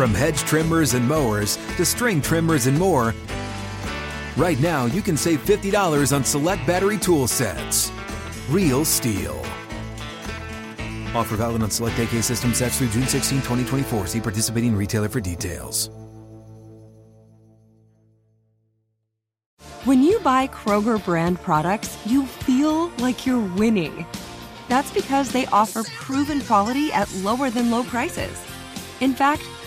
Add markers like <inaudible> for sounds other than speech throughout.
From hedge trimmers and mowers to string trimmers and more, right now you can save $50 on select battery tool sets. Real STIHL. Offer valid on select AK system sets through June 16, 2024. See participating retailer for details. When you buy Kroger brand products, you feel like you're winning. That's because they offer proven quality at lower than low prices. In fact,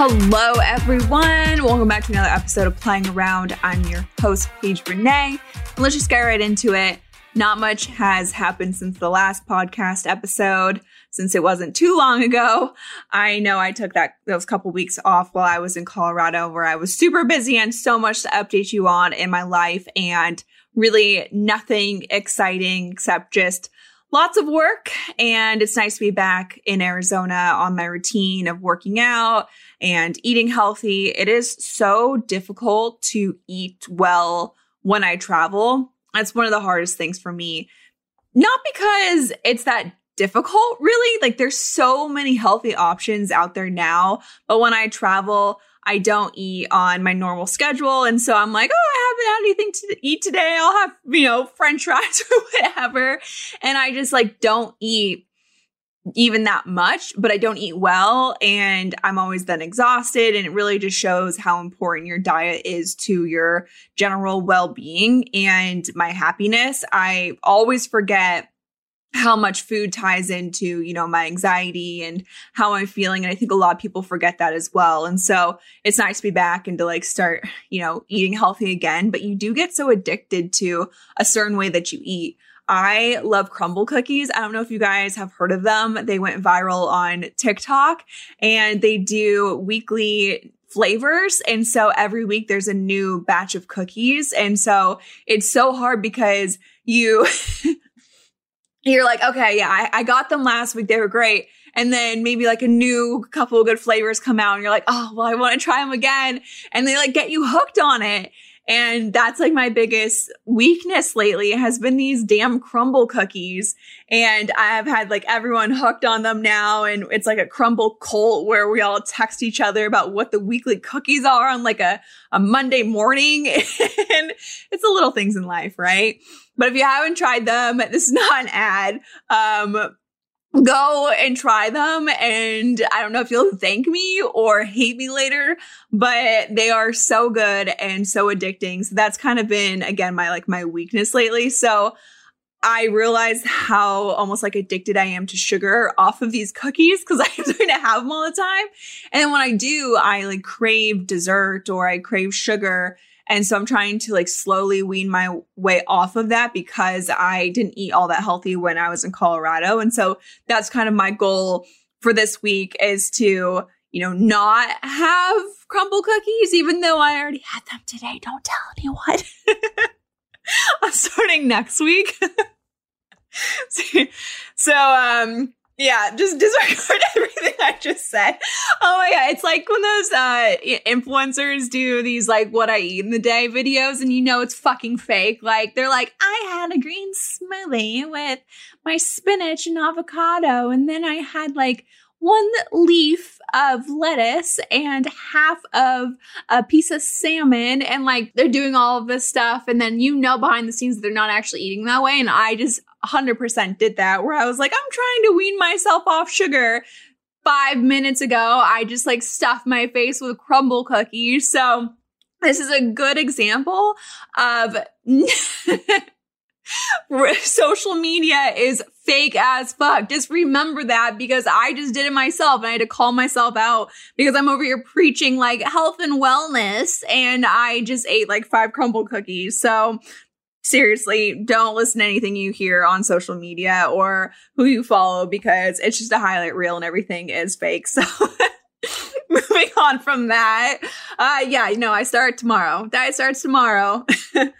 Hello, everyone. Welcome back to another episode of Playing Around. I'm your host, Paige Renee. And let's just get right into it. Not much has happened since the last podcast episode, since it wasn't too long ago. I know I took that those couple weeks off while I was in Colorado, where I was super busy and so much to update you on in my life, and really nothing exciting except just lots of work. And it's nice to be back in Arizona on my routine of working out and eating healthy. It is so difficult to eat well when I travel. That's one of the hardest things for me. Not because it's that difficult, really. Like there's so many healthy options out there now. But when I travel, I don't eat on my normal schedule. And so I'm like, oh, I haven't had anything to eat today. I'll have, you know, french fries <laughs> or whatever. And I just like don't eat even that much, but I don't eat well and I'm always then exhausted. And it really just shows how important your diet is to your general well being and my happiness. I always forget how much food ties into, you know, my anxiety and how I'm feeling. And I think a lot of people forget that as well. And so it's nice to be back and to like start, you know, eating healthy again. But you do get so addicted to a certain way that you eat. I love Crumbl cookies. I don't know if you guys have heard of them. They went viral on TikTok and they do weekly flavors. And so every week there's a new batch of cookies. And so it's so hard because you, <laughs> you're like, okay, yeah, I, I got them last week. They were great. And then maybe like a new couple of good flavors come out and you're like, oh, well, I want to try them again. And they like get you hooked on it. And that's like my biggest weakness lately has been these damn Crumbl cookies. And I've had like everyone hooked on them now. And it's like a crumble cult where we all text each other about what the weekly cookies are on like a, a Monday morning. <laughs> and it's the little things in life, right? But if you haven't tried them, this is not an ad. Um, go and try them and I don't know if you'll thank me or hate me later, but they are so good and so addicting. So that's kind of been again my like my weakness lately. So I realized how almost like addicted I am to sugar off of these cookies because <laughs> I'm trying to have them all the time. And when I do, I like crave dessert or I crave sugar and so I'm trying to like slowly wean my way off of that because I didn't eat all that healthy when I was in Colorado. And so that's kind of my goal for this week is to, you know, not have Crumbl cookies, even though I already had them today. Don't tell anyone. <laughs> I'm starting next week. <laughs> so, um, Yeah, just disregard <laughs> everything I just said. Oh my god, it's like when those uh influencers do these like what I eat in the day videos and you know it's fucking fake. Like they're like, I had a green smoothie with my spinach and avocado and then I had like one leaf of lettuce and half of a piece of salmon and like they're doing all of this stuff and then you know behind the scenes they're not actually eating that way and I just 100% did that where I was like, I'm trying to wean myself off sugar. Five minutes ago, I just like stuffed my face with Crumbl cookies. So this is a good example of <laughs> social media is fake as fuck. Just remember that because I just did it myself and I had to call myself out because I'm over here preaching like health and wellness and I just ate like five Crumbl cookies. So seriously, don't listen to anything you hear on social media or who you follow because it's just a highlight reel and everything is fake. <laughs> So moving on from that, uh, yeah, you know, I start tomorrow. Diet starts tomorrow. <laughs> I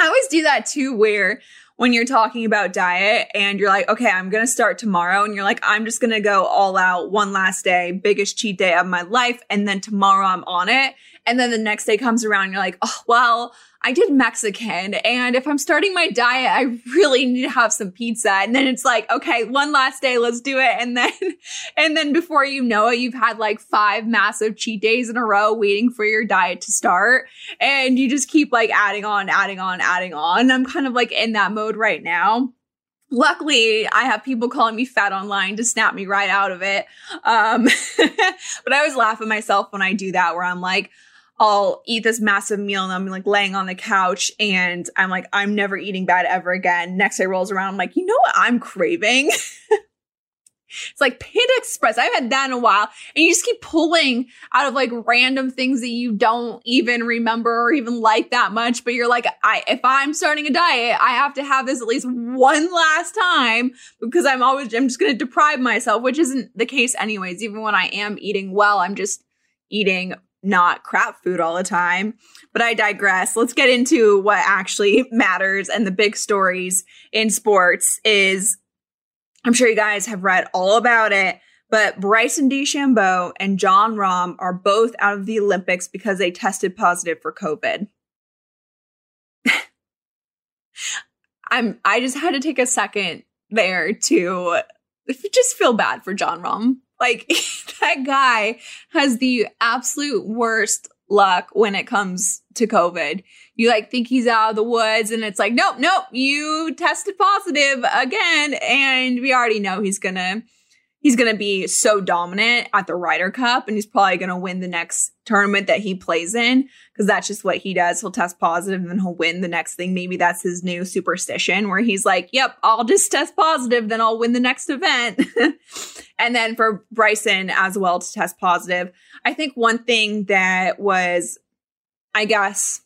always do that too, where when you're talking about diet and you're like, okay, I'm going to start tomorrow. And you're like, I'm just going to go all out one last day, biggest cheat day of my life. And then tomorrow I'm on it. And then the next day comes around and you're like, oh, well, I did Mexican. And if I'm starting my diet, I really need to have some pizza. And then it's like, okay, one last day, let's do it. And then, <laughs> and then before you know it, you've had like five massive cheat days in a row waiting for your diet to start. And you just keep like adding on, adding on, adding on. I'm kind of like in that mode right now luckily i have people calling me fat online to snap me right out of it um, <laughs> but i always laugh at myself when i do that where i'm like I'll eat this massive meal and I'm like laying on the couch and I'm like, I'm never eating bad ever again. Next day rolls around, I'm like, you know what I'm craving? <laughs> it's like Panda Express. I've had that in a while. And you just keep pulling out of like random things that you don't even remember or even like that much. But you're like, I if I'm starting a diet, I have to have this at least one last time because I'm always I'm just gonna deprive myself, which isn't the case anyways. Even when I am eating well, I'm just eating not crap food all the time. But I digress. Let's get into what actually matters and the big stories in sports is I'm sure you guys have read all about it, but Bryson DeChambeau and Jon Rahm are both out of the Olympics because they tested positive for COVID. <laughs> I'm I just had to take a second there to just feel bad for Jon Rahm. Like <laughs> that guy has the absolute worst luck when it comes to COVID. You like think he's out of the woods and it's like, nope, nope, you tested positive again. And we already know he's gonna he's going to be so dominant at the Ryder Cup and he's probably going to win the next tournament that he plays in because that's just what he does. He'll test positive and then he'll win the next thing. Maybe that's his new superstition where he's like, yep, I'll just test positive, then I'll win the next event. <laughs> and then for Bryson as well to test positive. I think one thing that was, I guess,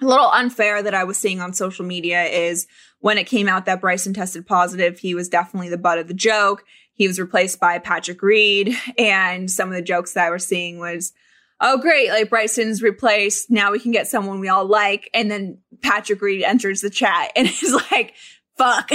a little unfair that I was seeing on social media is when it came out that Bryson tested positive, he was definitely the butt of the joke he was replaced by Patrick Reed. And some of the jokes that I was seeing was, oh, great, like Bryson's replaced. Now we can get someone we all like. And then Patrick Reed enters the chat and <laughs> is like, fuck,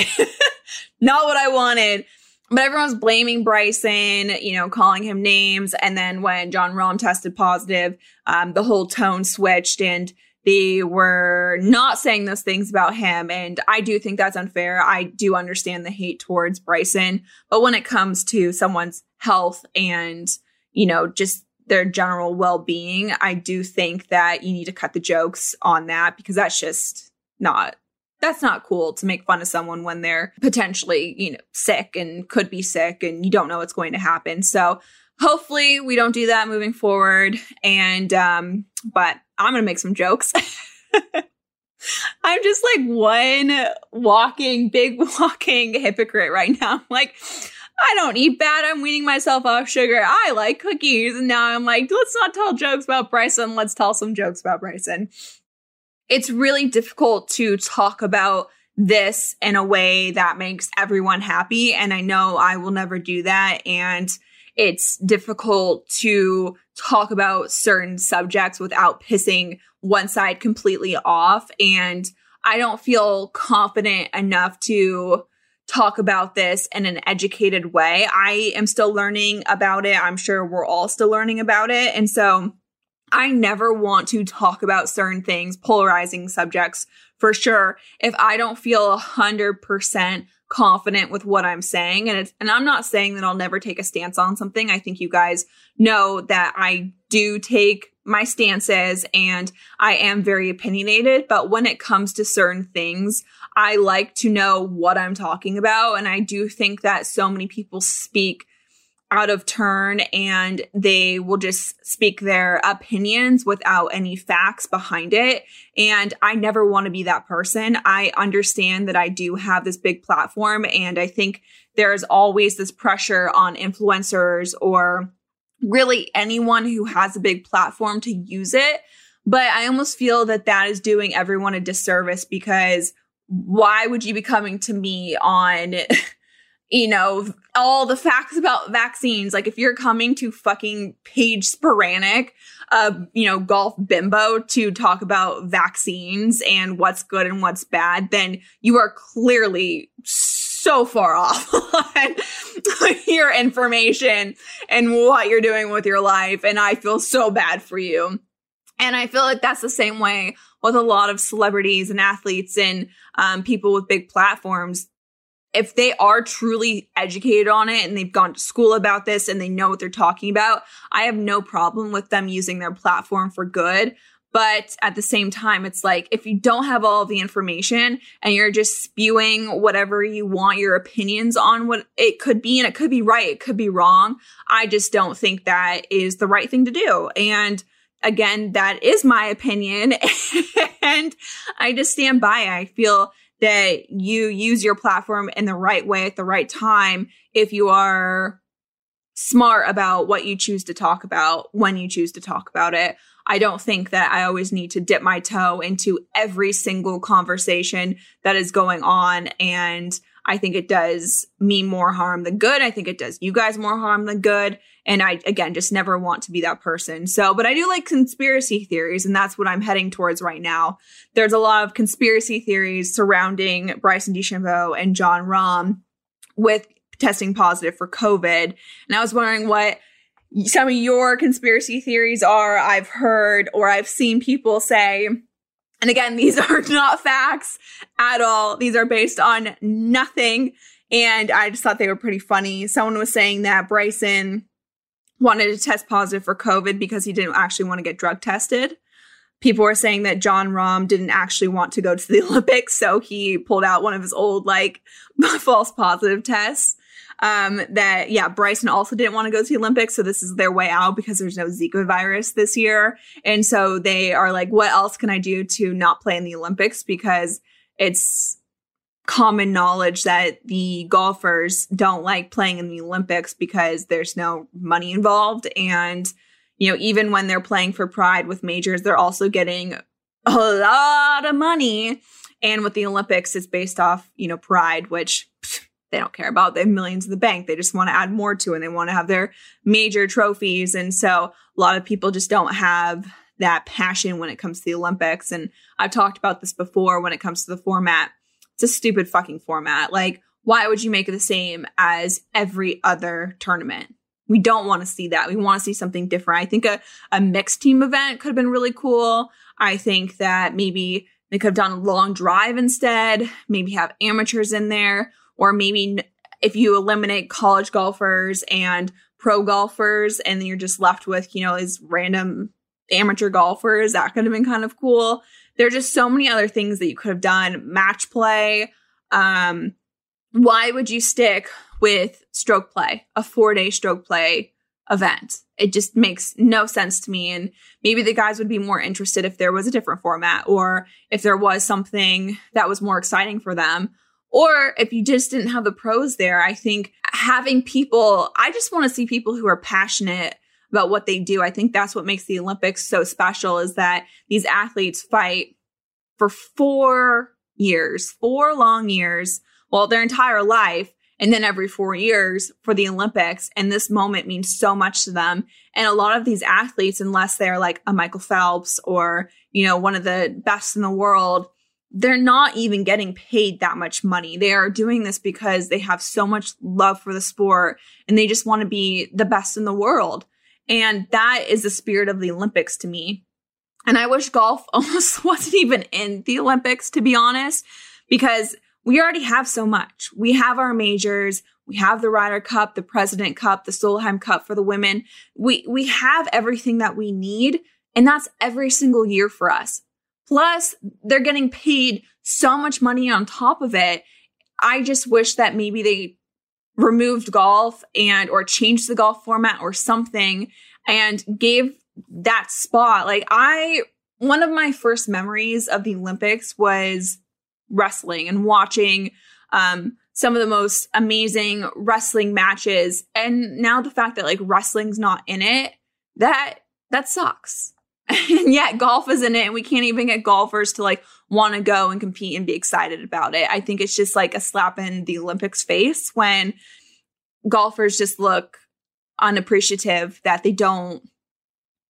<laughs> not what I wanted. But everyone's blaming Bryson, you know, calling him names. And then when Jon Rahm tested positive, um, the whole tone switched and they were not saying those things about him. And I do think that's unfair. I do understand the hate towards Bryson. But when it comes to someone's health and, you know, just their general well being, I do think that you need to cut the jokes on that because that's just not that's not cool to make fun of someone when they're potentially, you know, sick and could be sick and you don't know what's going to happen. So hopefully we don't do that moving forward. And, um, but I'm going to make some jokes. <laughs> I'm just like one walking, big <laughs> walking hypocrite right now. I'm like, I don't eat bad. I'm weaning myself off sugar. I like cookies. And now I'm like, let's not tell jokes about Bryson. Let's tell some jokes about Bryson. It's really difficult to talk about this in a way that makes everyone happy. And I know I will never do that. And it's difficult to talk about certain subjects without pissing one side completely off. And I don't feel confident enough to talk about this in an educated way. I am still learning about it. I'm sure we're all still learning about it. And so I never want to talk about certain things, polarizing subjects for sure, if I don't feel a hundred percent confident with what I'm saying. And it's, and I'm not saying that I'll never take a stance on something. I think you guys know that I do take my stances and I am very opinionated. But when it comes to certain things, I like to know what I'm talking about. And I do think that so many people speak out of turn and they will just speak their opinions without any facts behind it. And I never want to be that person. I understand that I do have this big platform and I think there's always this pressure on influencers or really anyone who has a big platform to use it. But I almost feel that that is doing everyone a disservice because why would you be coming to me on <laughs> you know, all the facts about vaccines. Like if you're coming to fucking Paige Spiranac, uh, you know, golf bimbo to talk about vaccines and what's good and what's bad, then you are clearly so far off <laughs> on your information and what you're doing with your life. And I feel so bad for you. And I feel like that's the same way with a lot of celebrities and athletes and um, people with big platforms if they are truly educated on it and they've gone to school about this and they know what they're talking about, I have no problem with them using their platform for good. But at the same time, it's like if you don't have all the information and you're just spewing whatever you want your opinions on what it could be, and it could be right, it could be wrong. I just don't think that is the right thing to do. And again, that is my opinion. <laughs> and I just stand by. I feel that you use your platform in the right way at the right time if you are smart about what you choose to talk about when you choose to talk about it. I don't think that I always need to dip my toe into every single conversation that is going on. And I think it does me more harm than good. I think it does you guys more harm than good. And I, again, just never want to be that person. So, but I do like conspiracy theories, and that's what I'm heading towards right now. There's a lot of conspiracy theories surrounding Bryson DeChambeau and Jon Rahm with testing positive for COVID. And I was wondering what some of your conspiracy theories are. I've heard or I've seen people say, and again, these <laughs> are not facts at all. These are based on nothing. And I just thought they were pretty funny. Someone was saying that Bryson wanted to test positive for COVID because he didn't actually want to get drug tested. People were saying that Jon Rahm didn't actually want to go to the <laughs> Olympics, so he pulled out one of his old like <laughs> false positive tests. Um, that yeah, Bryson also didn't want to go to the Olympics, so this is their way out because there's no Zika virus this year, and so they are like, what else can I do to not play in the Olympics because it's common knowledge that the golfers don't like playing in the Olympics because there's no money involved. And, you know, even when they're playing for pride with majors, they're also getting a lot of money. And with the Olympics, it's based off, you know, pride, which pff, they don't care about. They have millions in the bank. They just want to add more to it. And they want to have their major trophies. And so a lot of people just don't have that passion when it comes to the Olympics. And I've talked about this before when it comes to the format it's a stupid fucking format. Like, why would you make it the same as every other tournament? We don't want to see that. We want to see something different. I think a, a mixed team event could have been really cool. I think that maybe they could have done a long drive instead, maybe have amateurs in there, or maybe if you eliminate college golfers and pro golfers and then you're just left with, you know, these random amateur golfers, that could have been kind of cool there are just so many other things that you could have done. Match play. Um, why would you stick with stroke play, a four day stroke play event? It just makes no sense to me. And maybe the guys would be more interested if there was a different format or if there was something that was more exciting for them. Or if you just didn't have the pros there, I think having people, I just want to see people who are passionate about what they do. I think that's what makes the Olympics so special is that these athletes fight for four years, four long years, well, their entire life. And then every four years for the Olympics. And this moment means so much to them. And a lot of these athletes, unless they're like a Michael Phelps or, you know, one of the best in the world, they're not even getting paid that much money. They are doing this because they have so much love for the sport and they just want to be the best in the world. And that is the spirit of the Olympics to me. And I wish golf <laughs> almost wasn't even in the Olympics, to be honest, because we already have so much. We have our majors. We have the Ryder Cup, the President Cup, the Solheim Cup for the women. We, we have everything that we need. And that's every single year for us. Plus, they're getting paid so much money on top of it. I just wish that maybe they removed golf and or changed the golf format or something and gave that spot. Like I one of my first memories of the Olympics was wrestling and watching um some of the most amazing wrestling matches and now the fact that like wrestling's not in it that that sucks <laughs> and yet golf is in it and we can't even get golfers to like want to go and compete and be excited about it. I think it's just like a slap in the Olympics face when golfers just look unappreciative that they don't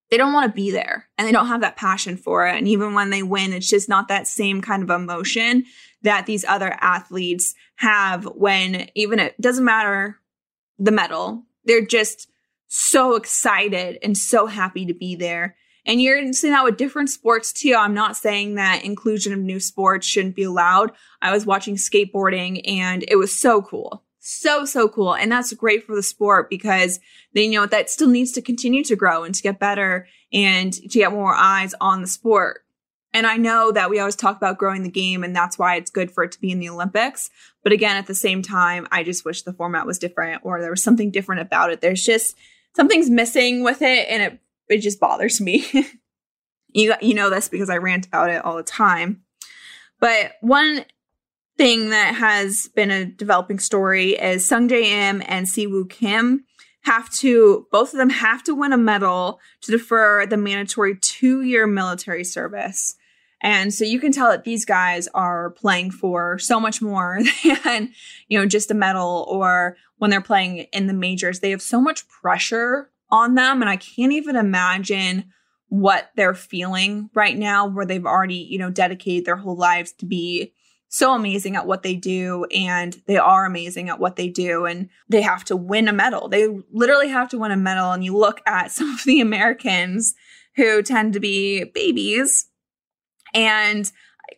they don't want to be there and they don't have that passion for it and even when they win it's just not that same kind of emotion that these other athletes have when even it doesn't matter the medal they're just so excited and so happy to be there and you're seeing that with different sports too. I'm not saying that inclusion of new sports shouldn't be allowed. I was watching skateboarding and it was so cool. So, so cool. And that's great for the sport because they know that still needs to continue to grow and to get better and to get more eyes on the sport. And I know that we always talk about growing the game and that's why it's good for it to be in the Olympics. But again, at the same time, I just wish the format was different or there was something different about it. There's just something's missing with it and it it just bothers me. <laughs> you you know this because I rant about it all the time. But one thing that has been a developing story is Sungjae Im and Siwoo Kim have to both of them have to win a medal to defer the mandatory two year military service. And so you can tell that these guys are playing for so much more <laughs> than, you know, just a medal or when they're playing in the majors. They have so much pressure on them. And I can't even imagine what they're feeling right now, where they've already, you know, dedicated their whole lives to be so amazing at what they do. And they are amazing at what they do. And they have to win a medal. They literally have to win a medal. And you look at <laughs> some of the Americans who tend to be babies. And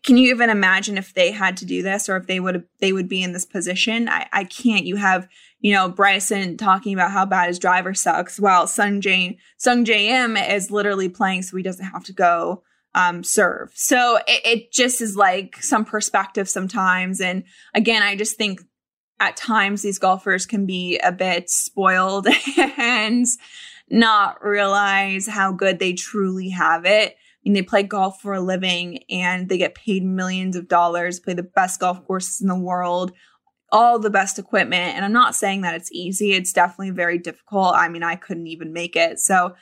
can you even imagine if they had to do this or if they would they would be in this position? I, I can't. You have you know, Bryson talking about how bad his driver sucks while Sung Jane, Sungjae Im is literally playing so he doesn't have to go um, serve. So it, it just is like some perspective sometimes. And again, I just think at times these golfers can be a bit spoiled <laughs> and not realize how good they truly have it. I mean, they play golf for a living and they get paid millions of dollars, play the best golf courses in the world, all the best equipment. And I'm not saying that it's easy. It's definitely very difficult. I mean, I couldn't even make it. So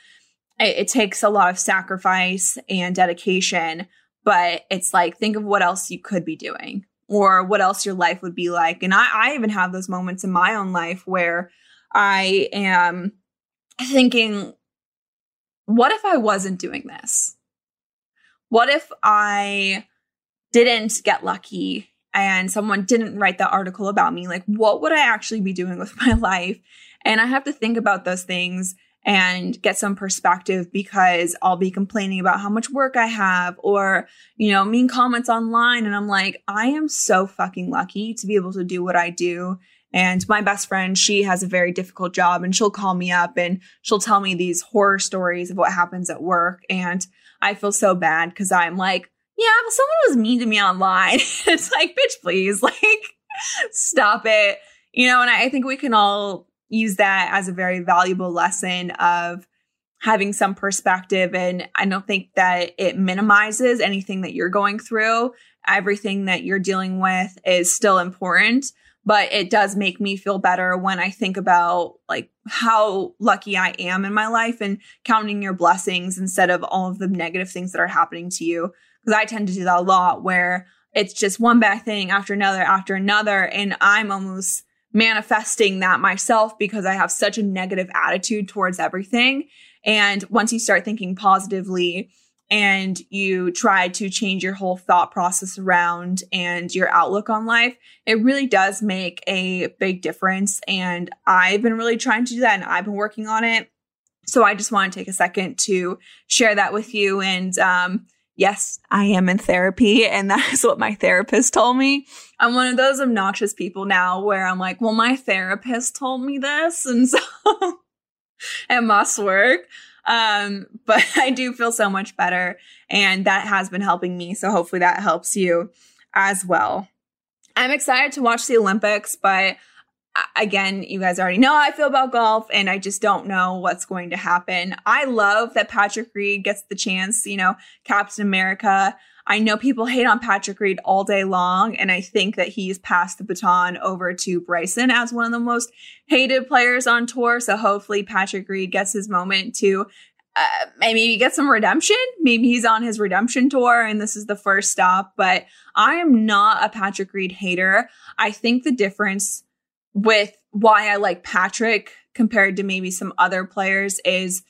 it, it takes a lot of sacrifice and dedication. But it's like, think of what else you could be doing or what else your life would be like. And I, I even have those moments in my own life where I am thinking, what if I wasn't doing this? What if I didn't get lucky and someone didn't write that article about me, like what would I actually be doing with <laughs> my life? And I have to think about those things and get some perspective because I'll be complaining about how much work I have or, you know, mean comments online. And I'm like, I am so fucking lucky to be able to do what I do. And my best friend, she has a very difficult job and she'll call me up and she'll tell me these horror stories of what happens at work. And I feel so bad because I'm like, yeah, but someone was mean to me online. <laughs> it's like, bitch, please, <laughs> like, stop it. You know, and I think we can all use that as a very valuable lesson of having some perspective. And I don't think that it minimizes anything that you're going through. Everything that you're dealing with is still important, but it does make me feel better when I think about like how lucky I am in my life and counting your blessings instead of all of the negative things that are happening to you because I tend to do that a lot where it's just one bad thing after another after another. And I'm almost manifesting that myself because I have such a negative attitude towards everything. And once you start thinking positively and you try to change your whole thought process around and your outlook on life, it really does make a big difference. And I've been really trying to do that and I've been working on it. So I just want to take a second to share that with you. And um, yes, I am in therapy. And <laughs> that is what my therapist told me. I'm one of those obnoxious people now where I'm like, well, my therapist told me this. And so <laughs> it must work. Um, but <laughs> I do feel so much better and that has been helping me. So hopefully that helps you as well. I'm excited to watch the Olympics, but again, you guys already know I feel about golf and I just don't know what's going to happen. I love that Patrick Reed gets the chance, you know, Captain America. I know people hate on Patrick Reed all day long, and I think that he's passed the baton over to Bryson as one of the most hated players on tour. So hopefully Patrick Reed gets his moment to uh, maybe get some redemption. Maybe he's on his redemption tour and this is the first stop. But I am not a Patrick Reed hater. I think the difference with why I like Patrick compared to maybe some other players is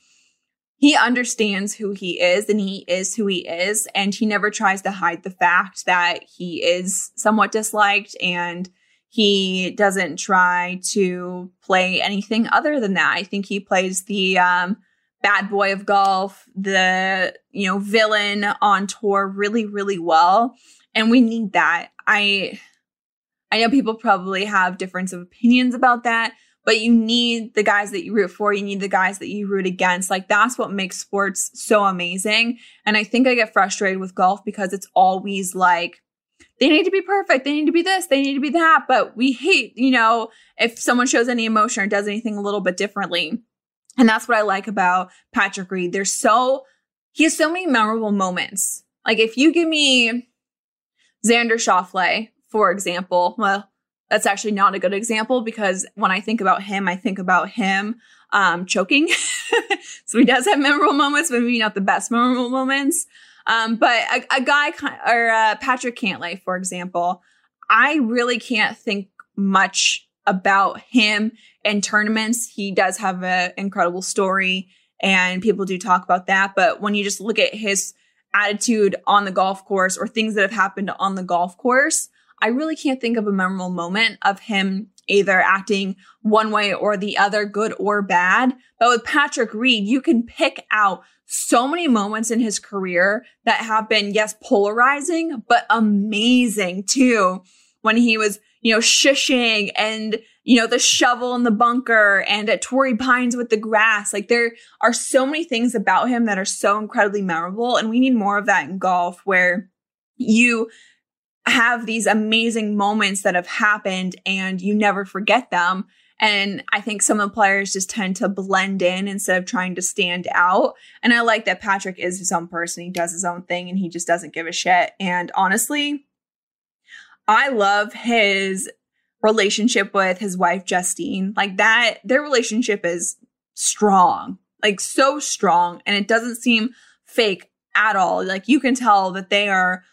he understands who he is and he is who he is. And he never tries to hide the fact that he is somewhat disliked and he doesn't try to play anything other than that. I think he plays the um, bad boy of golf, the, you know, villain on tour really, really well. And we need that. I I know people probably have difference of opinions about that, but you need the guys that you root for. You need the guys that you root against. Like that's what makes sports so amazing. And I think I get frustrated with golf because it's always like, they need to be perfect. They need to be this. They need to be that. But we hate, you know, if someone shows any emotion or does anything a little bit differently. And that's what I like about Patrick Reed. There's so, he has so many memorable moments. Like if you give me Xander Schauffele, for example, well, that's actually not a good example because when I think about him, I think about him um, choking. <laughs> so he does have memorable moments, but maybe not the best memorable moments. Um, but a, a, guy or uh, Patrick Cantlay, for example, I really can't think much about him in tournaments. He does have an incredible story, and people do talk about that. But when you just look at his attitude on the golf course or things that have happened on the golf course, I really can't think of a memorable moment of him either acting one way or the other, good or bad. But with Patrick Reed, you can pick out so many moments in his career that have been, yes, polarizing, but amazing too. When he was, you know, shushing and, you know, the shovel in the bunker and at Torrey Pines with the grass. Like there are so many things about him that are so incredibly memorable. And we need more of that in golf where you have these amazing moments that have happened and you never forget them. And I think some of the players just tend to blend in instead of trying to stand out. And I like that Patrick is his own person. He does his own thing and he just doesn't give a shit. And honestly, I love his relationship with his wife, Justine. Like that, their relationship is strong, like so strong. And it doesn't seem fake at all. Like you can tell that they are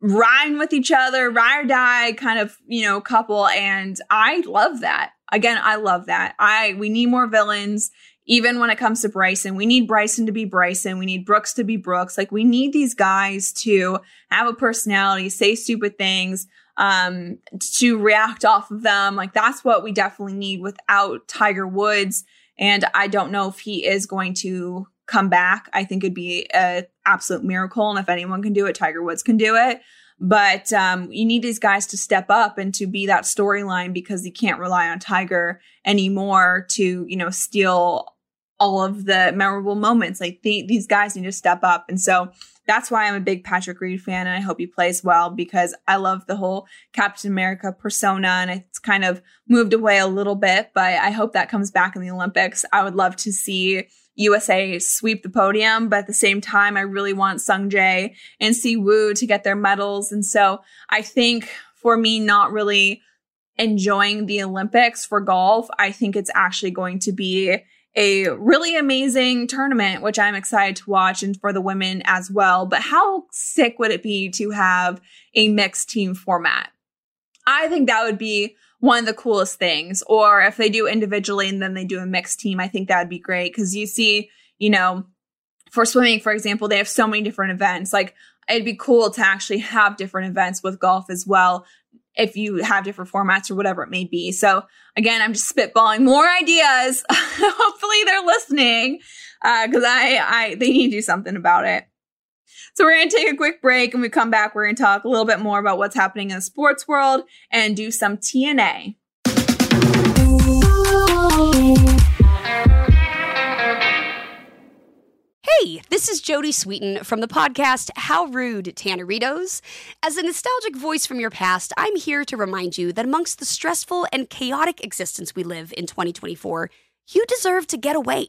riding with each other, ride or die kind of, you know, couple. And I love that. Again, I love that. I, we need more villains. Even when it comes to Bryson, we need Bryson to be Bryson. We need Brooks to be Brooks. Like we need these guys to have a personality, say stupid things, um, to react off of them. Like that's what we definitely need without Tiger Woods. And I don't know if he is going to come back. I think it'd be an absolute miracle. And if anyone can do it, Tiger Woods can do it. But um, you need these guys to step up and to be that storyline because you can't rely on Tiger anymore to, you know, steal all of the memorable moments. Like th- these guys need to step up. And so that's why I'm a big Patrick Reed fan and I hope he plays well because I love the whole Captain America persona and it's kind of moved away a little bit, but I hope that comes back in the Olympics. I would love to see USA sweep the podium, but at the same time, I really want Sung Jae and Si Woo to get their medals. And so I think for me, not really enjoying the Olympics for golf, I think it's actually going to be a really amazing tournament, which I'm excited to watch and for the women as well. But how sick would it be to have a mixed team format? I think that would be one of the coolest things. Or if they do individually and then they do a mixed team, I think that would be great because you see, you know, for swimming, for example, they have so many different events. Like it'd be cool to actually have different events with golf as well if you have different formats or whatever it may be. So again, I'm just spitballing more ideas. <laughs> Hopefully they're listening because uh, I, I they need to do something about it. So we're going to take a quick break and we come back. We're going to talk a little bit more about what's happening in the sports world and do some TNA. Hey, this is Jodie Sweetin from the podcast How Rude Tanneritos. As a nostalgic voice from your past, I'm here to remind you that amongst the stressful and chaotic existence we live in 2024, you deserve to get away.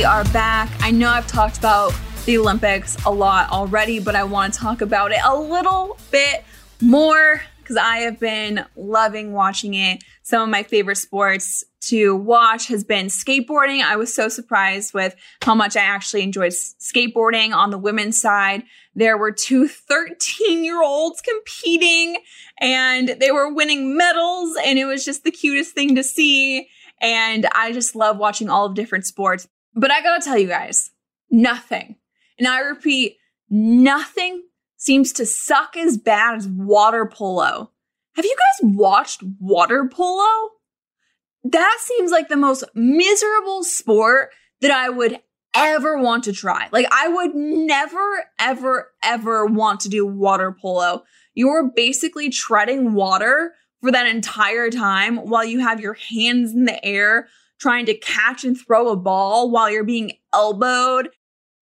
We are back. I know I've talked about the Olympics a lot already, but I want to talk about it a little bit more because I have been loving watching it. Some of my favorite sports to watch has been skateboarding. I was so surprised with how much I actually enjoyed skateboarding on the women's side. There were two 13 year olds competing and they were winning medals and it was just the cutest thing to see. And I just love watching all of different sports. But I gotta tell you guys, nothing, and I repeat, nothing seems to suck as bad as water polo. Have you guys watched water polo? That seems like the most miserable sport that I would ever want to try. Like, I would never, ever, ever want to do water polo. You're basically treading water for that entire time while you have your hands in the air trying to catch and throw a ball while you're being elbowed.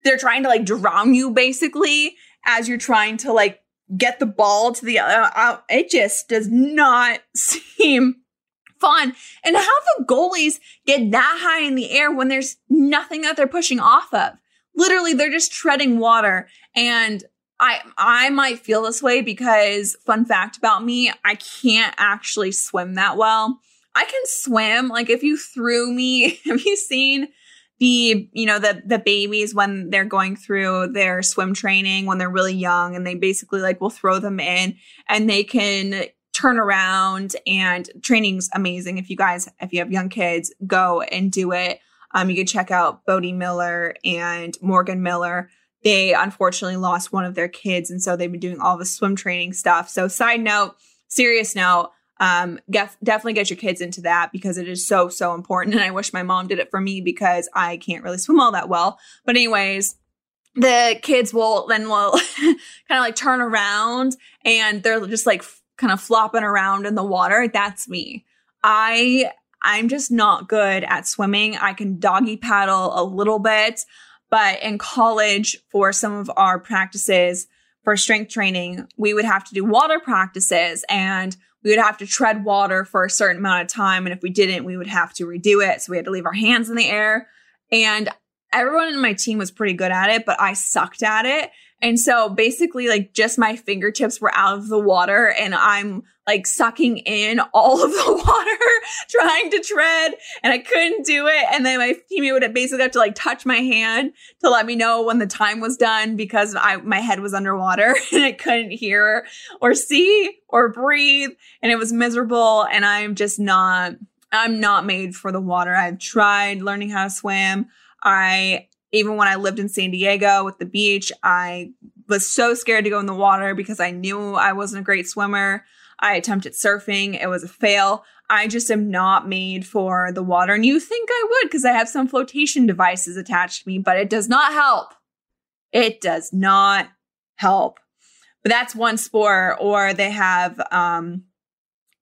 They're trying to like drown you basically as you're trying to like get the ball to the uh, it just does not <laughs> seem fun. And how the goalies get that high in the air when there's nothing that they're pushing off of. Literally, they're just treading water. And I I might feel this way because fun fact about me, I can't actually swim that well. I can swim. Like if you threw me, <laughs> have you seen the, you know, the the babies when they're going through their swim training when they're really young and they basically like will throw them in and they can turn around and training's amazing. If you guys, if you have young kids, go and do it. Um, you can check out Bode Miller and Morgan Miller. They unfortunately lost one of their kids, and so they've been doing all the swim training stuff. So, side note, serious note, um, get, definitely get your kids into that because it is so, so important. And I wish my mom did it for me because I can't really swim all that well. But anyways, the kids will then will <laughs> kind of like turn around and they're just like f- kind of flopping around in the water. That's me. I I'm just not good at swimming. I can doggy paddle a little bit, but in college for some of our practices for strength training, we would have to do water practices and we would have to tread water for a certain amount of time. And if we didn't, we would have to redo it. So we had to leave our hands in the air. And everyone in my team was pretty good at it, but I sucked at it. And so basically, like, just my fingertips were out of the water and I'm like sucking in all of the <laughs> water, trying to tread, and I couldn't do it. And then my teammate would basically have to like touch my hand to let me know when the time was done because I, my head was underwater <laughs> and I couldn't hear or see or breathe. And it was miserable. And I'm just not, I'm not made for the water. I've tried learning how to swim. I even when I lived in San Diego with the beach, I was so scared to go in the water because I knew I wasn't a great swimmer. I attempted surfing, it was a fail. I just am not made for the water. And you think I would because I have some flotation devices attached to me, but it does not help. It does not help. But that's one sport. Or they have um,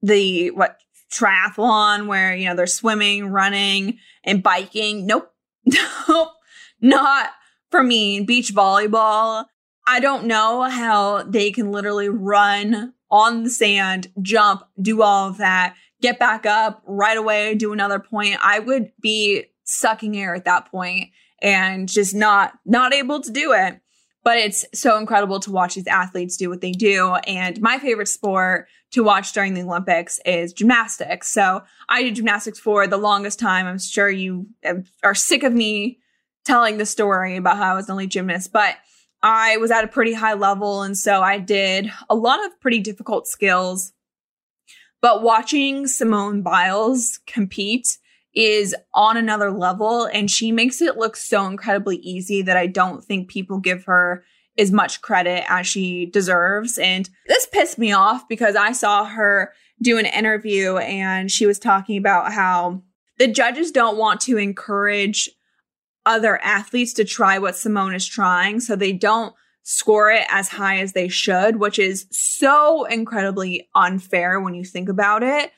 the what triathlon where you know they're swimming, running, and biking. Nope. <laughs> Nope not for me. Beach volleyball. I don't know how they can literally run on the sand, jump, do all of that, get back up right away, do another point. I would be sucking air at that point and just not not able to do it. But it's so incredible to watch these athletes do what they do. And my favorite sport to watch during the Olympics is gymnastics. So I did gymnastics for the longest time. I'm sure you uh, are sick of me telling the story about how I was only gymnast, but I was at a pretty high level. And so I did a lot of pretty difficult skills. But watching Simone Biles compete is on another level. And she makes it look so incredibly easy that I don't think people give her as much credit as she deserves. And this pissed me off because I saw her do an interview and she was talking about how the judges don't want to encourage other athletes to try what Simone is trying. So they don't score it as high as they should, which is so incredibly unfair when you think about it,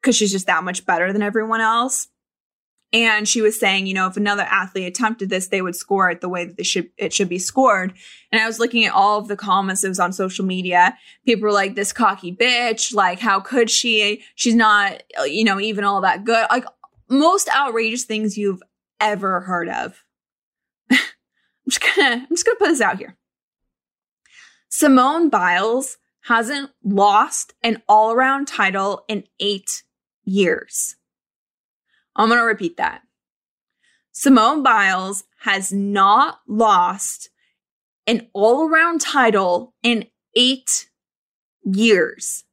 because she's just that much better than everyone else. And she was saying, you know, if another athlete attempted this, they would score it the way that should, it should be scored. And I was looking at all of the comments that was on social media. People were like, this cocky bitch, like, how could she? She's not, you know, even all that good. Like, most outrageous things you've ever heard of. <laughs> I'm just gonna, I'm just gonna put this out here. Simone Biles hasn't lost an all around title in eight years. I'm gonna repeat that. Simone Biles has not lost an all around title in eight years.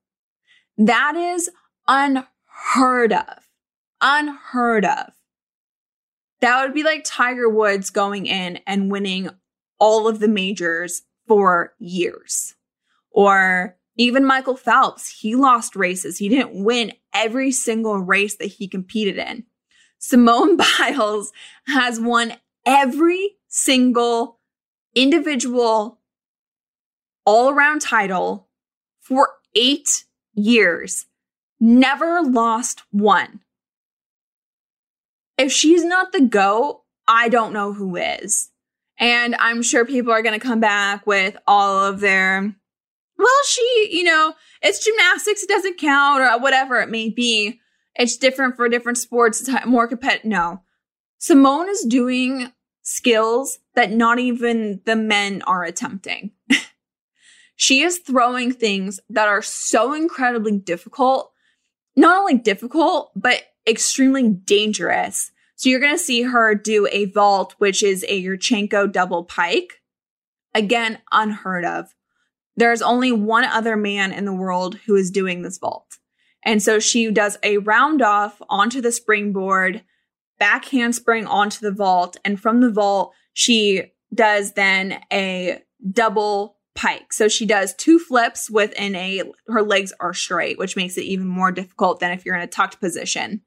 That is unheard of. Unheard of. That would be like Tiger Woods going in and winning all of the majors for years. Or even Michael Phelps, he lost races. He didn't win every single race that he competed in. Simone <laughs> Biles has won every single individual all around title for eight years, never lost one if she's not the GOAT, I don't know who is. And I'm sure people are going to come back with all of their, well, she, you know, it's gymnastics, it doesn't count, or whatever it may be. It's different for different sports, it's more competitive. No. Simone is doing skills that not even the men are attempting. <laughs> she is throwing things that are so incredibly difficult, not only difficult, but extremely dangerous. So you're going to see her do a vault, which is a Yurchenko double pike. Again, unheard of. There's only one other man in the world who is doing this vault. And so she does a round off onto the springboard, back handspring onto the vault. And from the vault, she does then a double pike. So she does two flips within a, her legs are straight, which makes it even more difficult than if you're in a tucked position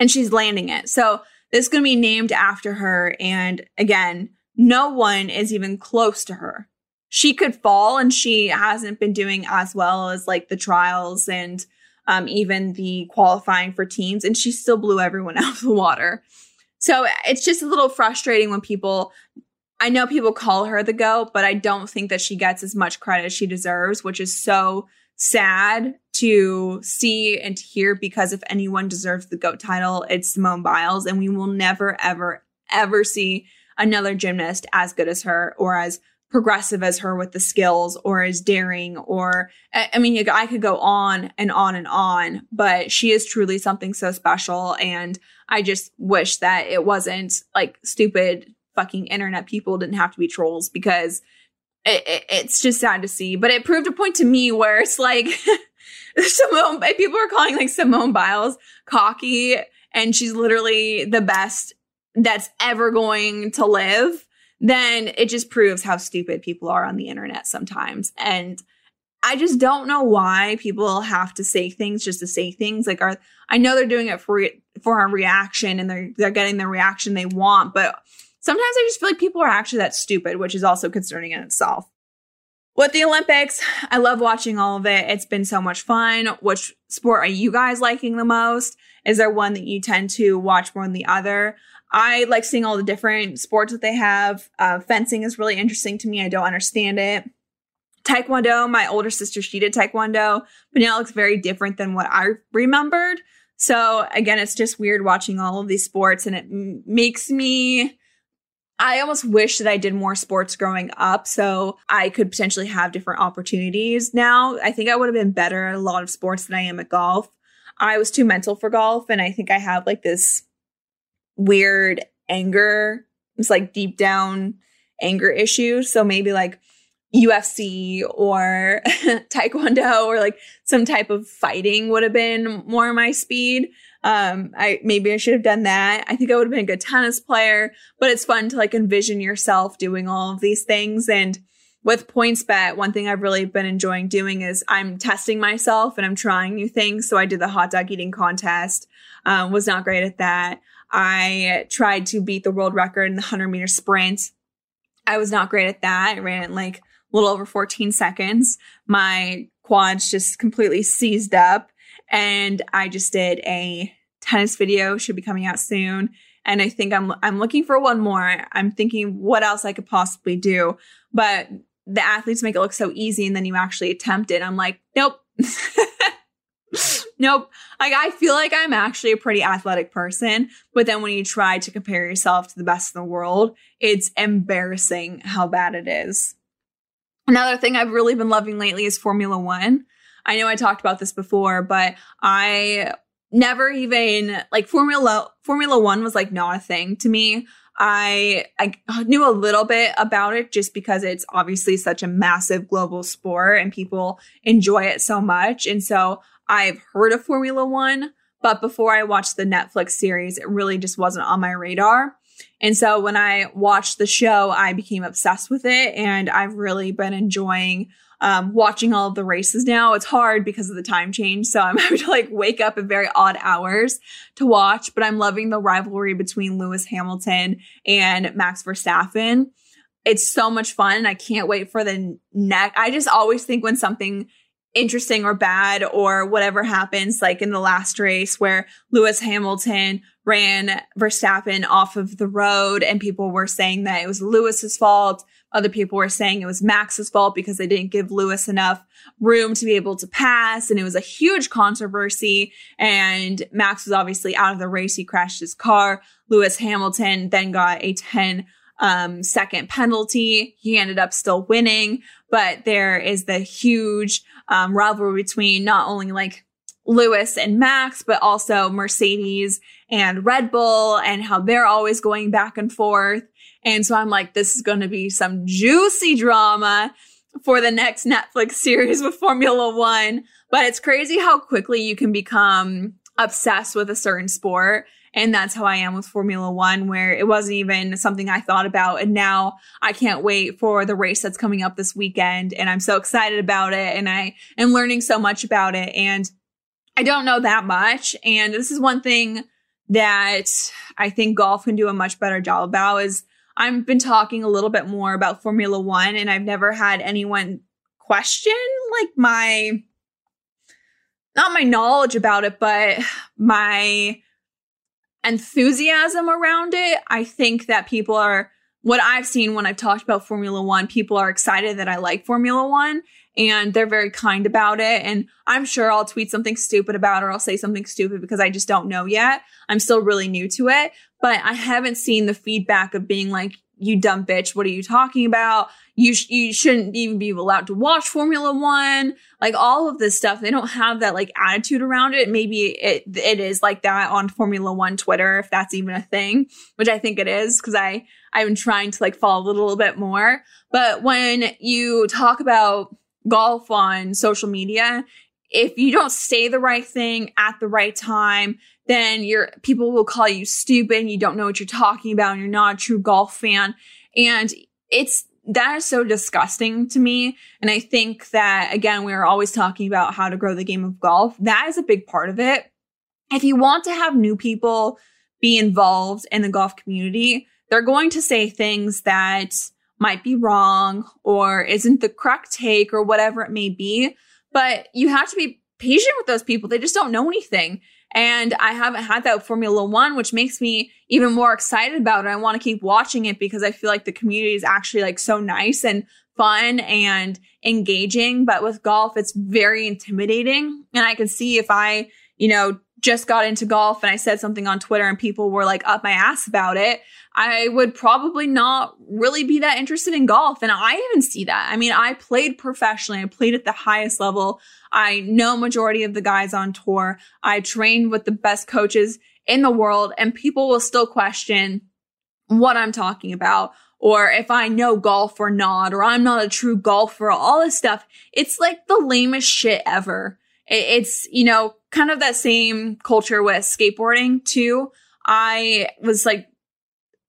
and she's landing it. So this is going to be named after her. And again, no one is even close to her. She could fall and she hasn't been doing as well as like the trials and um, even the qualifying for teams, and she still blew everyone <laughs> out of the water. So it's just a little frustrating when people. I know people call her the GOAT, but I don't think that she gets as much credit as she deserves, which is so sad to see and to hear because if anyone deserves the GOAT title, it's Simone Biles. And we will never, ever, ever see another gymnast as good as her or as progressive as her with the skills or as daring or I mean I could go on and on and on but she is truly something so special and I just wish that it wasn't like stupid fucking internet people didn't have to be trolls because it, it, it's just sad to see but it proved a point to me where it's like <laughs> Simone people are calling like Simone Biles cocky and she's literally the best that's ever going to live, then it just proves how stupid people are on the internet sometimes. And I just don't know why people have to say things just to say things. Like, are I know they're doing it for for a reaction and they're they're getting the reaction they want, but sometimes I just feel like people are actually that stupid, which is also concerning in itself. With the Olympics, I love watching all of it. It's been so much fun. Which sport are you guys liking the most? Is there one that you tend to watch more than the other? I like seeing all the different sports that they have. Uh, fencing is really interesting to me. I don't understand it. Taekwondo, my older sister, she did Taekwondo, but now it looks very different than what I remembered. So again, it's just weird watching all of these sports and it m- makes me, I almost wish that I did more sports growing up so I could potentially have different opportunities now. I think I would have been better at a lot of sports than I am at golf. I was too mental for golf and I think I have like this weird anger. It's like deep down anger issues. So maybe like UFC or <laughs> Taekwondo or like some type of fighting would have been more my speed. Um, I maybe I should have done that. I think I would have been a good tennis player, but it's fun to like envision yourself doing all of these things. And with PointsBet, one thing I've really been enjoying doing is I'm testing myself and I'm trying new things. So I did the hot dog eating contest. Um, was not great at that. I tried to beat the world record in the 100 meter sprint. I was not great at that. I ran it like a little over 14 seconds. My quads just completely seized up. And I just did a tennis video, should be coming out soon. And I think I'm I'm looking for one more. I'm thinking what else I could possibly do. But the athletes make it look so easy and then you actually attempt it. I'm like, nope. <laughs> nope. Like I feel like I'm actually a pretty athletic person, but then when you try to compare yourself to the best in the world, it's embarrassing how bad it is. Another thing I've really been loving lately is Formula 1. I know I talked about this before, but I never even like Formula Formula 1 was like not a thing to me. I I knew a little bit about it just because it's obviously such a massive global sport and people enjoy it so much. And so I've heard of Formula One, but before I watched the Netflix series, it really just wasn't on my radar. And so when I watched the show, I became obsessed with it and I've really been enjoying um, watching all of the races now. It's hard because of the time change. So I'm <laughs> having to like wake up at very odd hours to watch, but I'm loving the rivalry between Lewis Hamilton and Max Verstappen. It's so much fun. And I can't wait for the next. I just always think when something interesting or bad or whatever happens, like in the last race where Lewis Hamilton ran Verstappen off of the road and people were saying that it was Lewis's fault. Other people were saying it was Max's fault because they didn't give Lewis enough room to be able to pass. And it was a huge controversy. And Max was obviously out of the race. He crashed his car. Lewis Hamilton then got a 10 um, second penalty. He ended up still winning, but there is the huge um, rivalry between not only like Lewis and Max, but also Mercedes and Red Bull and how they're always going back and forth. And so I'm like, this is going to be some juicy drama for the next Netflix series with Formula One. But it's crazy how quickly you can become obsessed with a certain sport. And that's how I am with Formula One, where it wasn't even something I thought about. And now I can't wait for the race that's coming up this weekend. And I'm so excited about it. And I am learning so much about it. And I don't know that much. And this is one thing that I think golf can do a much better job about is I've been talking a little bit more about Formula One and I've never had anyone question like my not my knowledge about it, but my enthusiasm around it. I think that people are what I've seen when I've talked about Formula One, people are excited that I like Formula One and they're very kind about it. And I'm sure I'll tweet something stupid about it or I'll say something stupid because I just don't know yet. I'm still really new to it, but I haven't seen the feedback of being like, you dumb bitch, what are you talking about? You, sh- you shouldn't even be allowed to watch Formula One. Like all of this stuff, they don't have that like attitude around it. Maybe it, it is like that on Formula One Twitter, if that's even a thing, which I think it is because I, I've been trying to like follow a little bit more. But when you talk about golf on social media, if you don't say the right thing at the right time, then your people will call you stupid and you don't know what you're talking about and you're not a true golf fan. And it's that is so disgusting to me. And I think that again, we are always talking about how to grow the game of golf. That is a big part of it. If you want to have new people be involved in the golf community, they're going to say things that might be wrong or isn't the correct take or whatever it may be. But you have to be patient with those people. They just don't know anything. And I haven't had that with Formula One, which makes me even more excited about it. I want to keep watching it because I feel like the community is actually like so nice and fun and engaging. But with golf, it's very intimidating. And I can see if I, you know, just got into golf and I said something on Twitter and people were like up my ass about it, I would probably not really be that interested in golf. And I even see that. I mean, I played professionally. I played at the highest level. I know majority of the guys on tour. I trained with the best coaches in the world and people will still question what I'm talking about or if I know golf or not, or I'm not a true golfer, all this stuff. It's like the lamest shit ever. It's, you know, kind of that same culture with skateboarding too. I was like,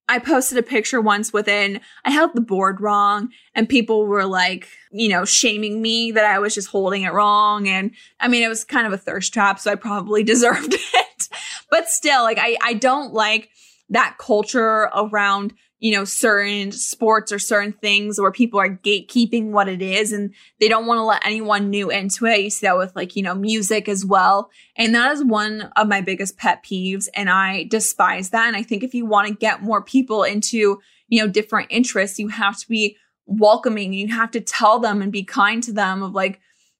I posted a picture once within, I held the board wrong and people were like, you know, shaming me that I was just holding it wrong. And I mean, it was kind of a thirst trap. So I probably <laughs> deserved it, but still like, I, I don't like that culture around you know, certain sports or certain things where people are gatekeeping what it is and they don't want to let anyone new into it. You see that with like, you know, music as well. And that is one of my biggest pet peeves. And I despise that. And I think if you want to get more people into, you know, different interests, you have to be welcoming. You have to tell them and be kind to them of like,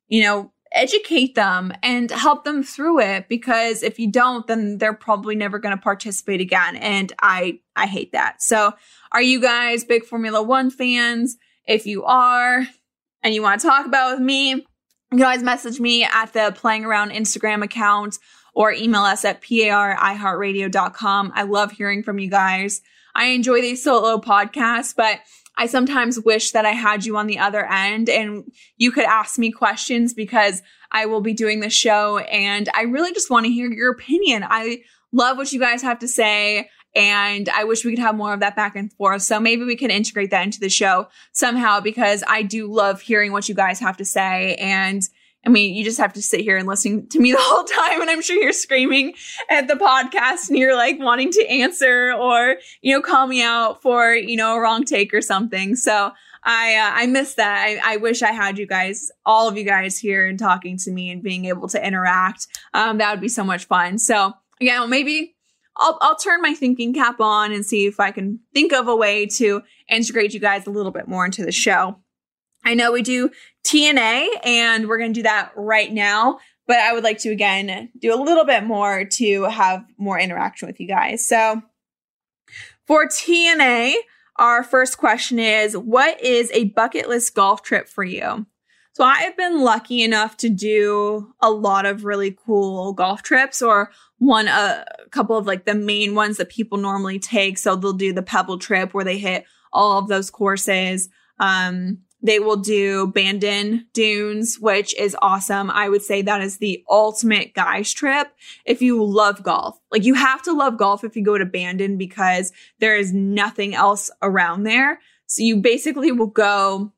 you know, educate them and help them through it because if you don't then they're probably never going to participate again and i i hate that. So are you guys big formula 1 fans? If you are and you want to talk about with me you can always message me at the playing around instagram account or email us at par i love hearing from you guys. I enjoy these solo podcasts but I sometimes wish that I had you on the other end and you could ask me questions because I will be doing the show and I really just want to hear your opinion. I love what you guys have to say. And I wish we could have more of that back and forth. So maybe we can integrate that into the show somehow because I do love hearing what you guys have to say. And I mean, you just have to sit here and listen to me <laughs> the whole time. And I'm sure you're screaming at the podcast and you're like wanting to answer or, you know, call me out for, you know, a wrong take or something. So I, uh, I miss that. I, I wish I had you guys, all of you guys here and talking to me and being able to interact. Um, that would be so much fun. So again, well, maybe I'll, I'll turn my thinking cap on and see if I can think of a way to integrate you guys a little bit more into the show. I know we do TNA and we're going to do that right now, but I would like to again do a little bit more to have more interaction with you guys. So for TNA, our first question is What is a bucket list golf trip for you? So I've been lucky enough to do a lot of really cool golf trips or one a couple of like the main ones that people normally take. So they'll do the Pebble trip where they hit all of those courses. Um, they will do Bandon Dunes, which is awesome. I would say that is the ultimate guys trip if you love golf. Like you have to love golf if you go to Bandon because there is nothing else around there. So you basically will go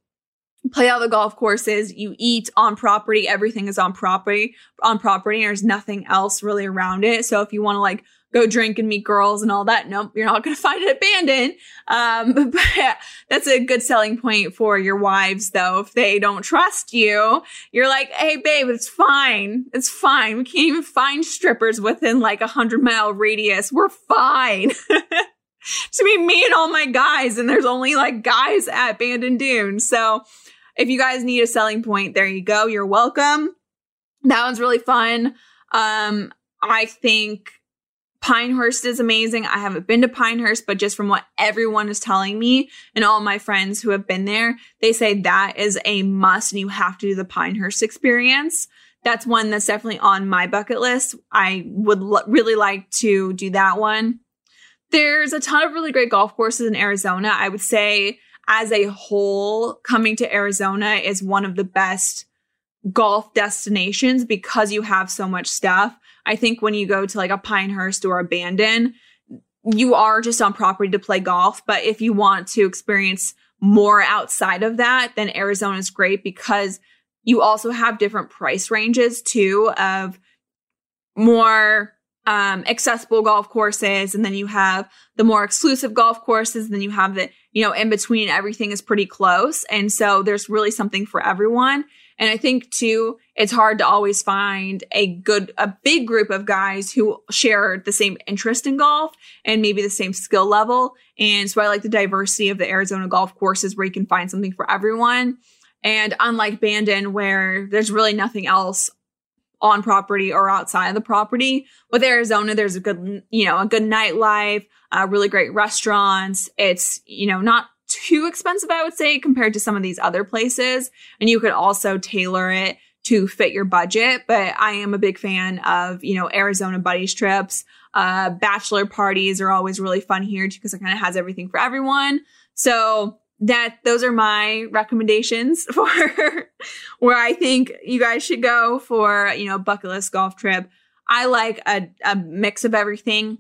play all the golf courses, you eat on property, everything is on property, on property, there's nothing else really around it. So if you want to like go drink and meet girls and all that. Nope, you're not going <laughs> to find it abandoned. Um, <laughs> but that's a good selling point for your wives, though. If they don't trust you, you're like, hey, babe, it's fine. It's fine. We can't even find strippers within like a hundred mile radius. We're fine. <laughs> to be me and all my guys, and there's only like guys at Bandon Dunes. So if you guys need a selling point, there you go. You're welcome. That one's really fun. Um, I think Pinehurst is amazing. I haven't been to Pinehurst, but just from what everyone is telling me and all my friends who have been there, they say that is a must and you have to do the Pinehurst experience. That's one that's definitely on my bucket list. I would l- really like to do that one. There's a ton of really great golf courses in Arizona. I would say as a whole, coming to Arizona is one of the best golf destinations because you have so much stuff. I think when you go to like a Pinehurst or a Bandon, you are just on property to play golf. But if you want to experience more outside of that, then Arizona is great because you also have different price ranges too of more um, accessible golf courses. And then you have the more exclusive golf courses. And then you have the, you know, in between everything is pretty close. And so there's really something for everyone. And I think too, it's hard to always find a good, a big group of guys who share the same interest in golf and maybe the same skill level. And so I like the diversity of the Arizona golf courses where you can find something for everyone. And unlike Bandon, where there's really nothing else on property or outside of the property, with Arizona, there's a good, you know, a good nightlife, uh, really great restaurants. It's, you know, not too expensive, I would say, compared to some of these other places. And you could also tailor it to fit your budget. But I am a big fan of, you know, Arizona buddies trips. Uh, bachelor parties are always really fun here because it kind of has everything for everyone. So that those are my recommendations <laughs> for where I think you guys should go for, you know, bucket list golf trip. I like a, a mix of everything.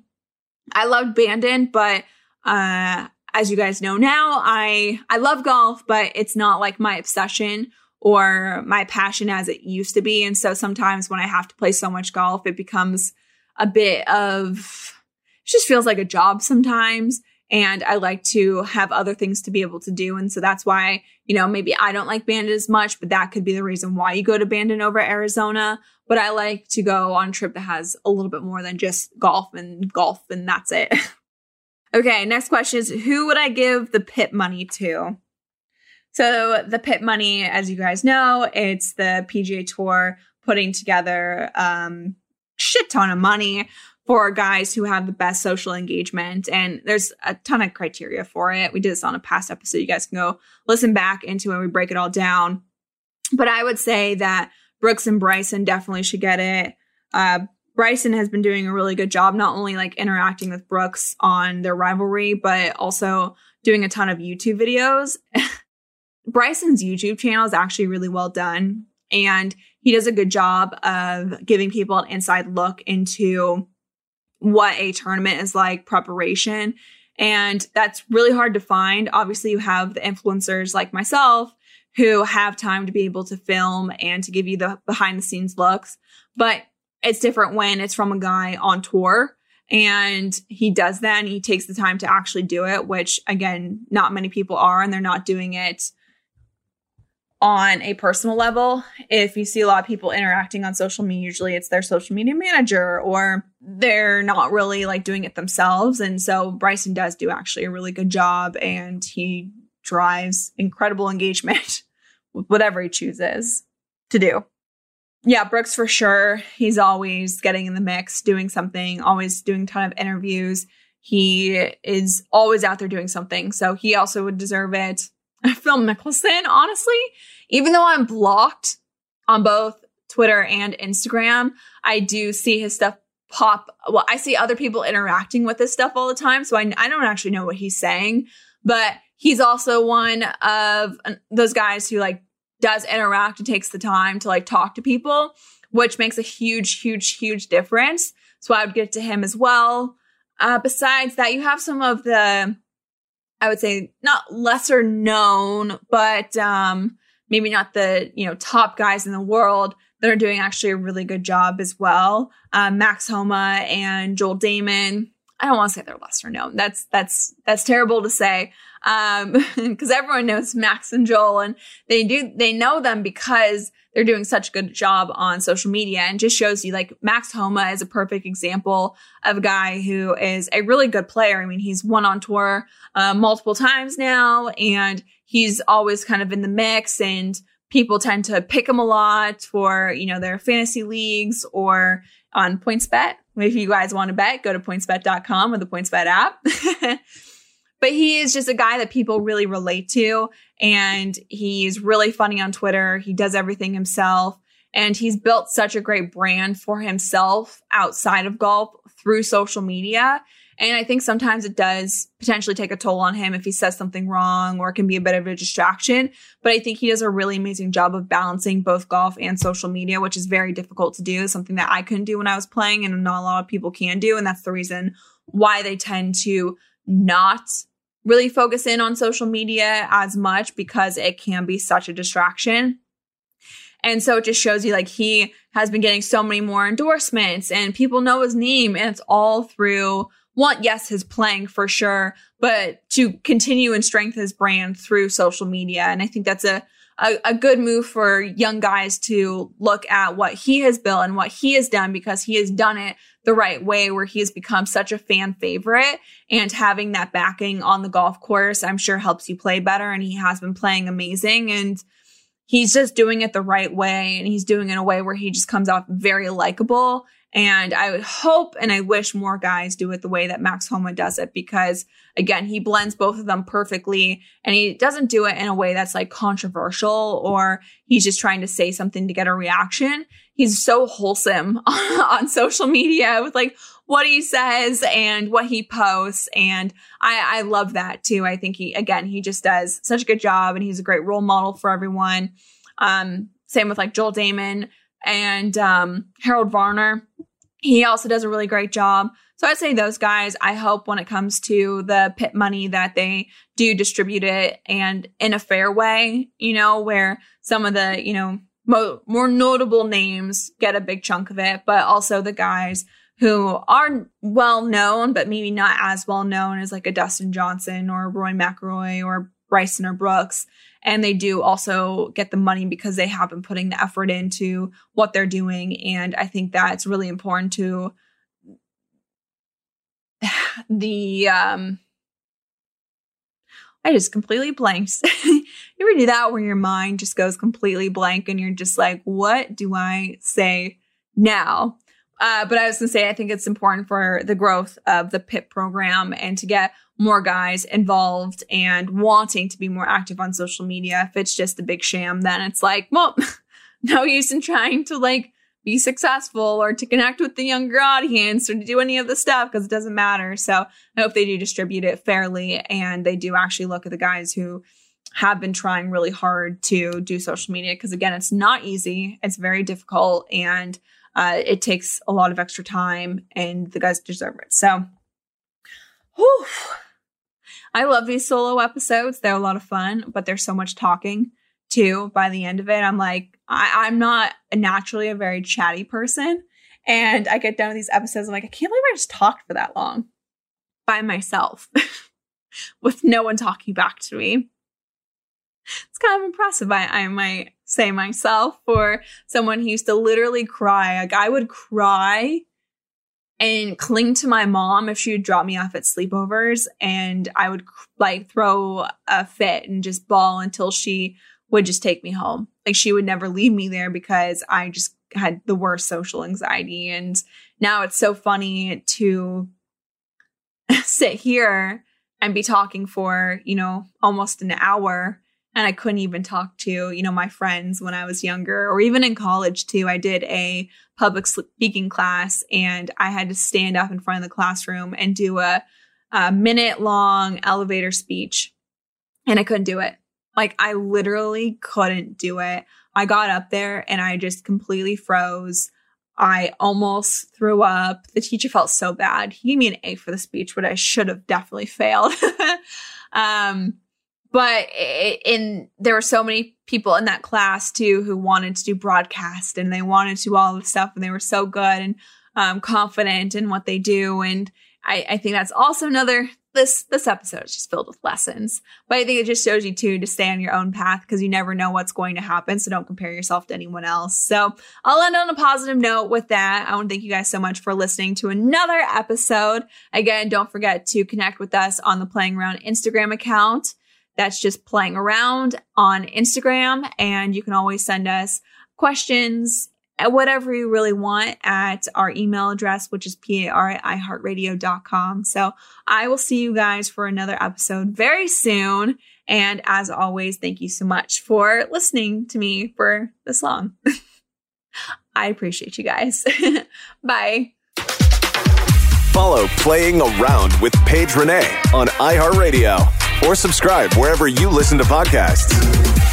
I loved Bandon, but uh as you guys know now, I I love golf, but it's not like my obsession or my passion as it used to be. And so sometimes when I have to play so much golf, it becomes a bit of it just feels like a job sometimes. And I like to have other things to be able to do. And so that's why, you know, maybe I don't like Bandon as much, but that could be the reason why you go to Bandon over Arizona. But I like to go on a trip that has a little bit more than just golf and golf and that's it. <laughs> Okay, next question is who would I give the PIP money to? So the PIP money, as you guys know, it's the PGA Tour putting together um shit ton of money for guys who have the best social engagement. And there's a ton of criteria for it. We did this on a past episode. You guys can go listen back into it. We break it all down. But I would say that Brooks and Bryson definitely should get it. Uh, Bryson has been doing a really good job, not only like interacting with Brooks on their rivalry, but also doing a ton of YouTube videos. <laughs> Bryson's YouTube channel is actually really well done, and he does a good job of giving people an inside look into what a tournament is like, preparation. And that's really hard to find. Obviously, you have the influencers like myself who have time to be able to film and to give you the behind the scenes looks. But it's different when it's from a guy on tour and he does that and he takes the time to actually do it, which again, not many people are, and they're not doing it on a personal level. If you see a lot of people interacting on social media, usually it's their social media manager or they're not really like doing it themselves. And so Bryson does do actually a really good job and he drives incredible <laughs> engagement with whatever he chooses to do yeah, Brooks for sure. He's always getting in the mix, doing something, always doing a ton of interviews. He is always out there doing something. So he also would deserve it. <laughs> Phil Mickelson, honestly, even though I'm blocked on both Twitter and Instagram, I do see his stuff pop. Well, I see other people interacting with his stuff all the time. So I, I don't actually know what he's saying, but he's also one of those guys who like does interact and takes the time to like talk to people, which makes a huge, huge, huge difference. So I would get to him as well. Uh, besides that, you have some of the, I would say not lesser known, but um, maybe not the, you know, top guys in the world that are doing actually a really good job as well. Um, Max Homa and Joel Dahmen. I don't want to say they're lesser known. That's that's that's terrible to say because um, <laughs> everyone knows Max and Joel, and they do they know them because they're doing such a good job on social media, and just shows you like Max Homa is a perfect example of a guy who is a really good player. I mean, he's won on tour uh, multiple times now, and he's always kind of in the mix and people tend to pick him a lot for, you know, their fantasy leagues or on PointsBet. If you guys want to bet, go to pointsbet.com or the PointsBet app. <laughs> but he is just a guy that people really relate to. And he's really funny on Twitter. He does everything himself. And he's built such a great brand for himself outside of golf through social media. And I think sometimes it does potentially take a toll on him if he says something wrong or it can be a bit of a distraction. But I think he does a really amazing job of balancing both golf and social media, which is very difficult to do, something that I couldn't do when I was playing and not a lot of people can do. And that's the reason why they tend to not really focus in on social media as much because it can be such a distraction. And so it just shows you like he has been getting so many more endorsements and people know his name and it's all through want, yes, his playing for sure, but to continue and strengthen his brand through social media. And I think that's a, a, a, good move for young guys to look at what he has built and what he has done because he has done it the right way where he has become such a fan favorite and having that backing on the golf course, I'm sure helps you play better. And he has been playing amazing and he's just doing it the right way. And he's doing it in a way where he just comes off very likable and I would hope and I wish more guys do it the way that Max Homa does it because again, he blends both of them perfectly and he doesn't do it in a way that's like controversial or he's just trying to say something to get a reaction. He's so wholesome <laughs> on social media with like what he says and what he posts. And I, I love that too. I think he, again, he just does such a good job and he's a great role model for everyone. Um, same with like Joel Dahmen and um, Harold Varner. He also does a really great job. So I'd say those guys, I hope when it comes to the PIP money that they do distribute it and in a fair way, you know, where some of the, you know, mo- more notable names get a big chunk of it, but also the guys who are well known, but maybe not as well known as like a Dustin Johnson or Rory McIlroy or Bryson or Brooks. And they do also get the money because they have been putting the effort into what they're doing. And i think that's really important to <sighs> the um I just completely blanked. <laughs> you ever do that where your mind just goes completely blank and you're just like, what do I say now? Uh, but I was going to say, I think it's important for the growth of the PIP program and to get more guys involved and wanting to be more active on social media. If it's just a big sham, then it's like, well, <laughs> no use in trying to like be successful or to connect with the younger audience or to do any of the stuff because it doesn't matter. So I hope they do distribute it fairly and they do actually look at the guys who have been trying really hard to do social media because again, it's not easy. It's very difficult and uh, it takes a lot of extra time and the guys deserve it. So, whew, I love these solo episodes. They're a lot of fun, but there's so much talking too. By the end of it, I'm like, I, I'm not naturally a very chatty person. And I get done with these episodes, I'm like, I can't believe I just talked for that long by myself <laughs> with no one talking back to me. It's kind of impressive, I, I might say myself, for someone who used to literally cry. Like, I would cry and cling to my mom if she would drop me off at sleepovers and I would like throw a fit and just bawl until she would just take me home. Like she would never leave me there because I just had the worst social anxiety and now it's so funny to <laughs> sit here and be talking for, you know, almost an hour and I couldn't even talk to, you know, my friends when I was younger or even in college too. I did a public speaking class and I had to stand up in front of the classroom and do a, a minute long elevator speech and I couldn't do it. Like I literally couldn't do it. I got up there and I just completely froze. I almost threw up. The teacher felt so bad. He gave me an A for the speech, but I should have definitely failed. <laughs> um, but in there were so many people in that class too who wanted to do broadcast and they wanted to do all this stuff and they were so good and um, confident in what they do and I, I think that's also another this this episode is just filled with lessons but i think it just shows you too to stay on your own path because you never know what's going to happen so don't compare yourself to anyone else. So i'll end on a positive note with that. I want to thank you guys so much for listening to another episode. Again don't forget to connect with us on the playing around instagram account. That's just playing around on instagram and you can always send us questions whatever you really want at our email address, which is par at iheartradio.com. So I will see you guys for another episode very soon. And as always, thank you so much for listening to me for this long. <laughs> I appreciate you guys. <laughs> Bye. Follow Playing Around with Paige Renee on iHeartRadio or subscribe wherever you listen to podcasts.